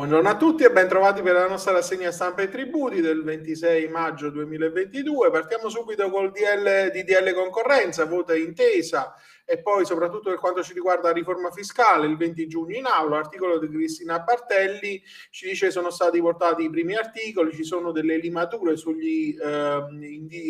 Buongiorno a tutti e ben trovati per la nostra rassegna stampa e tributi del 26 maggio 2022. Partiamo subito col DL, DDL concorrenza, vota intesa e poi soprattutto per quanto ci riguarda la riforma fiscale il 20 giugno in aula, articolo di Cristina Bartelli ci dice che sono stati portati i primi articoli, ci sono delle limature sugli eh,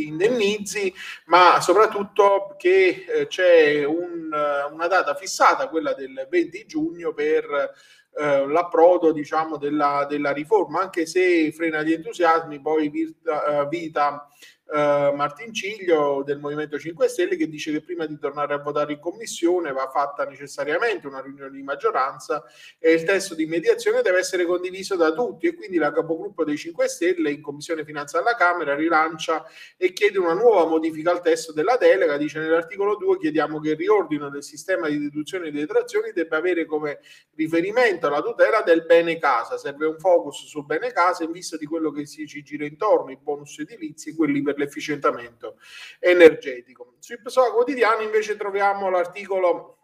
indennizi, ma soprattutto che eh, c'è un, una data fissata, quella del 20 giugno per eh, l'approdo diciamo della, della, riforma anche se frena gli entusiasmi poi vita, uh, vita eh, Martin Ciglio del Movimento 5 Stelle che dice che prima di tornare a votare in commissione va fatta necessariamente una riunione di maggioranza e il testo di mediazione deve essere condiviso da tutti e quindi la capogruppo dei 5 Stelle in Commissione Finanza alla Camera rilancia e chiede una nuova modifica al testo della delega, dice nell'articolo 2 chiediamo che il riordino del sistema di deduzione e detrazioni debba avere come riferimento la tutela del bene casa, serve un focus sul bene casa in vista di quello che si ci gira intorno, i bonus edilizi e quelli per l'efficientamento energetico. Sui PSOA quotidiani invece troviamo l'articolo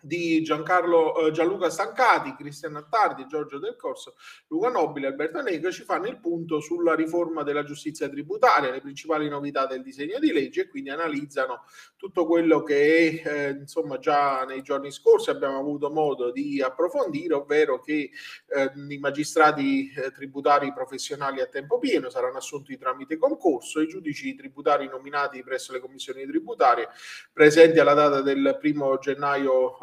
di Giancarlo eh, Gianluca Stancati, Cristiano Attardi, Giorgio Del Corso, Luca Nobile, Alberto Negro ci fanno il punto sulla riforma della giustizia tributaria, le principali novità del disegno di legge e quindi analizzano tutto quello che eh, insomma già nei giorni scorsi abbiamo avuto modo di approfondire, ovvero che eh, i magistrati eh, tributari professionali a tempo pieno saranno assunti tramite concorso, i giudici tributari nominati presso le commissioni tributarie presenti alla data del primo gennaio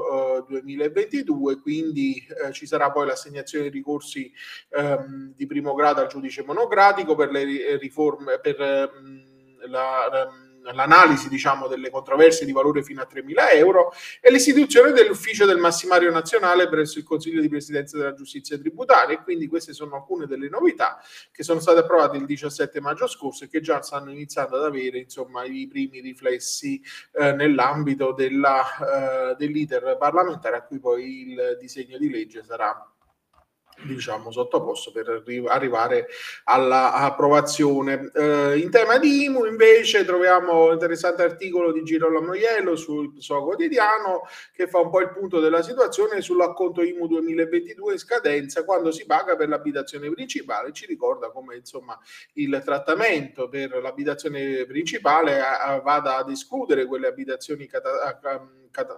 2022, quindi eh, ci sarà poi l'assegnazione di ricorsi ehm, di primo grado al giudice monocratico per le riforme per ehm, la, la l'analisi diciamo, delle controversie di valore fino a 3.000 euro e l'istituzione dell'ufficio del massimario nazionale presso il Consiglio di Presidenza della Giustizia Tributaria. E quindi queste sono alcune delle novità che sono state approvate il 17 maggio scorso e che già stanno iniziando ad avere insomma, i primi riflessi eh, nell'ambito della, eh, dell'iter parlamentare a cui poi il disegno di legge sarà diciamo sottoposto per arri- arrivare all'approvazione. Eh, in tema di IMU invece troviamo un interessante articolo di Girolamo Iello sul suo quotidiano che fa un po' il punto della situazione sull'acconto IMU 2022 in scadenza quando si paga per l'abitazione principale, ci ricorda come insomma il trattamento per l'abitazione principale a- vada ad escludere quelle abitazioni cata- a-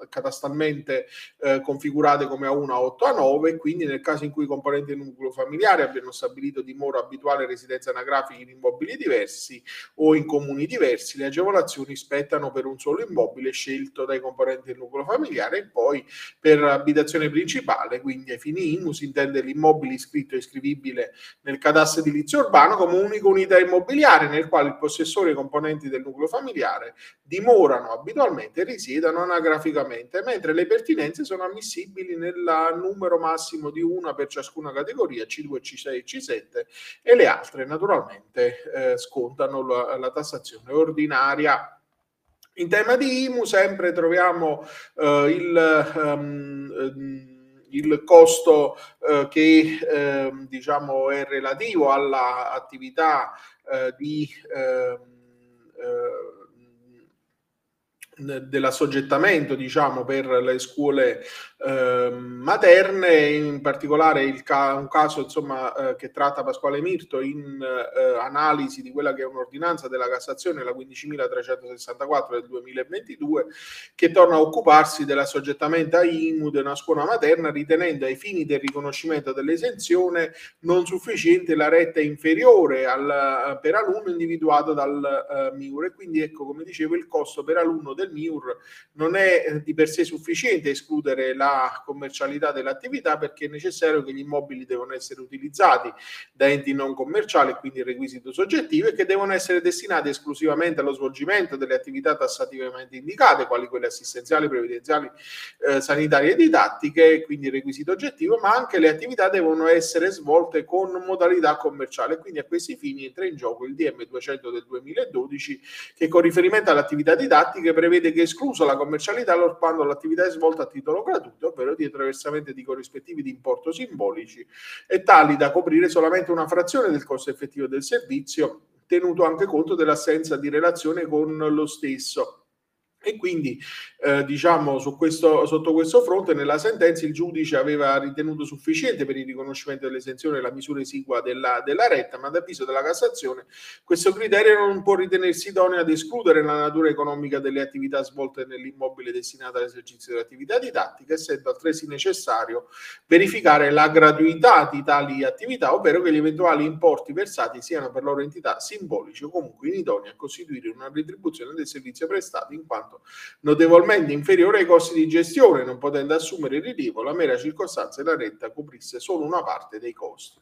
catastalmente eh, configurate come A1, A8, A9 quindi nel caso in cui i componenti del nucleo familiare abbiano stabilito dimora abituale e residenza anagrafica in immobili diversi o in comuni diversi, le agevolazioni spettano per un solo immobile scelto dai componenti del nucleo familiare e poi per abitazione principale, quindi ai fini IMU si intende l'immobile iscritto e iscrivibile nel cadasso edilizio urbano come unica unità immobiliare nel quale il possessore e i componenti del nucleo familiare dimorano abitualmente e risiedono anagraficamente geograficamente, mentre le pertinenze sono ammissibili nel numero massimo di una per ciascuna categoria, C2, C6 e C7, e le altre naturalmente eh, scontano la, la tassazione ordinaria. In tema di IMU sempre troviamo eh, il, um, il costo eh, che eh, diciamo è relativo all'attività eh, di ehm, eh, dell'assoggettamento diciamo per le scuole eh, materne in particolare il ca- un caso insomma eh, che tratta Pasquale Mirto in eh, analisi di quella che è un'ordinanza della Cassazione la 15.364 del 2022 che torna a occuparsi dell'assoggettamento a IMU di una scuola materna ritenendo ai fini del riconoscimento dell'esenzione non sufficiente la retta inferiore al, per alunno individuato dal uh, MIUR e quindi ecco come dicevo il costo per alunno del MIUR non è eh, di per sé sufficiente escludere la commercialità dell'attività perché è necessario che gli immobili devono essere utilizzati da enti non commerciali, quindi requisito soggettivo, e che devono essere destinati esclusivamente allo svolgimento delle attività tassativamente indicate, quali quelle assistenziali, previdenziali, eh, sanitarie e didattiche, quindi requisito oggettivo, ma anche le attività devono essere svolte con modalità commerciale. Quindi a questi fini entra in gioco il DM 200 del 2012 che con riferimento alle attività didattiche prevede che è esclusa la commercialità quando l'attività è svolta a titolo gratuito, ovvero dietro versamenti di corrispettivi di importo simbolici e tali da coprire solamente una frazione del costo effettivo del servizio, tenuto anche conto dell'assenza di relazione con lo stesso E quindi, eh, diciamo, su questo, sotto questo fronte, nella sentenza il giudice aveva ritenuto sufficiente per il riconoscimento dell'esenzione la misura esigua della, della retta, ma ad avviso della Cassazione questo criterio non può ritenersi idoneo ad escludere la natura economica delle attività svolte nell'immobile destinato all'esercizio dell'attività didattica, essendo altresì necessario verificare la gratuità di tali attività, ovvero che gli eventuali importi versati siano per loro entità simbolici o comunque inidonei a costituire una retribuzione del servizio prestato, in quanto notevolmente inferiore ai costi di gestione, non potendo assumere rilievo la mera circostanza che la retta coprisse solo una parte dei costi.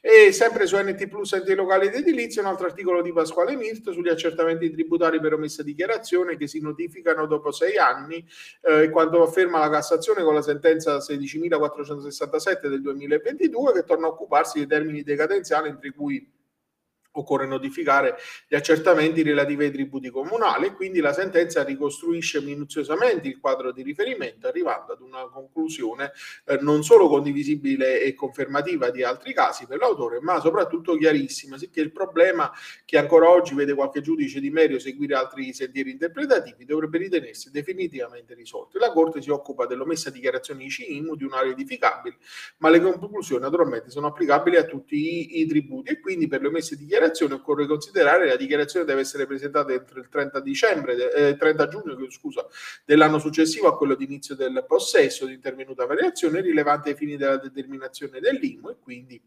E sempre su NT Plus enti locali ed edilizia, un altro articolo di Pasquale Mirto sugli accertamenti tributari per omessa dichiarazione che si notificano dopo sei anni, eh, quanto afferma la Cassazione con la sentenza 16.467 del 2022 che torna a occuparsi dei termini decadenziali entro cui occorre notificare gli accertamenti relativi ai tributi comunali e quindi la sentenza ricostruisce minuziosamente il quadro di riferimento arrivando ad una conclusione eh, non solo condivisibile e confermativa di altri casi per l'autore ma soprattutto chiarissima sicché il problema che ancora oggi vede qualche giudice di merio seguire altri sentieri interpretativi dovrebbe ritenersi definitivamente risolto. La Corte si occupa dell'omessa dichiarazione ICIMU di un'area edificabile ma le conclusioni naturalmente sono applicabili a tutti i, i tributi e quindi per le omesse dichiarazioni dichiarazione occorre considerare la dichiarazione deve essere presentata entro il 30 dicembre, eh, 30 giugno scusa, dell'anno successivo a quello di inizio del possesso di intervenuta variazione rilevante ai fini della determinazione dell'IMU e quindi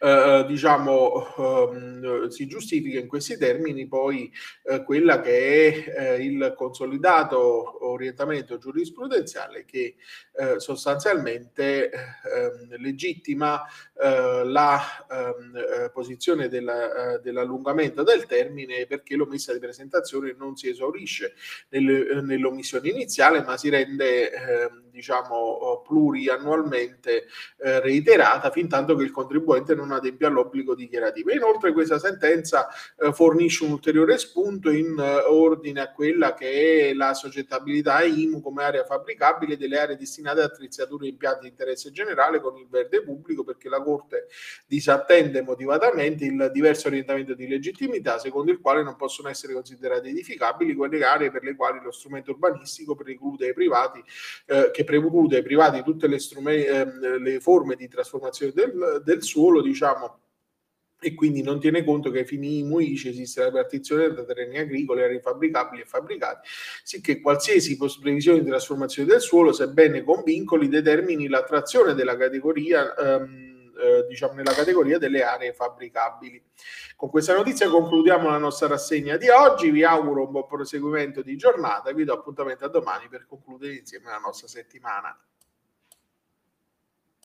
eh, eh, diciamo, ehm, si giustifica in questi termini poi eh, quella che è eh, il consolidato orientamento giurisprudenziale che eh, sostanzialmente ehm, legittima eh, la ehm, posizione della, dell'allungamento del termine perché l'omessa di presentazione non si esaurisce nel, nell'omissione iniziale ma si rende diciamo pluriannualmente reiterata fin tanto che il contribuente contribuente non adempie all'obbligo dichiarativo. Inoltre questa sentenza eh, fornisce un ulteriore spunto in eh, ordine a quella che è la societtabilità IMU come area fabbricabile delle aree destinate a attrezzature e impianti di interesse generale con il verde pubblico perché la Corte disattende motivatamente il diverso orientamento di legittimità secondo il quale non possono essere considerate edificabili quelle aree per le quali lo strumento urbanistico preclude ai privati eh, che preclude ai privati tutte le, strume, eh, le forme di trasformazione del, del suolo solo diciamo e quindi non tiene conto che ai fini IMUIC esiste la ripartizione da terreni agricoli rifabbricabili e fabbricati, sicché qualsiasi previsione di trasformazione del suolo, sebbene con vincoli, determini l'attrazione della categoria ehm, eh, diciamo nella categoria delle aree fabbricabili. Con questa notizia concludiamo la nostra rassegna di oggi, vi auguro un buon proseguimento di giornata e vi do appuntamento a domani per concludere insieme la nostra settimana.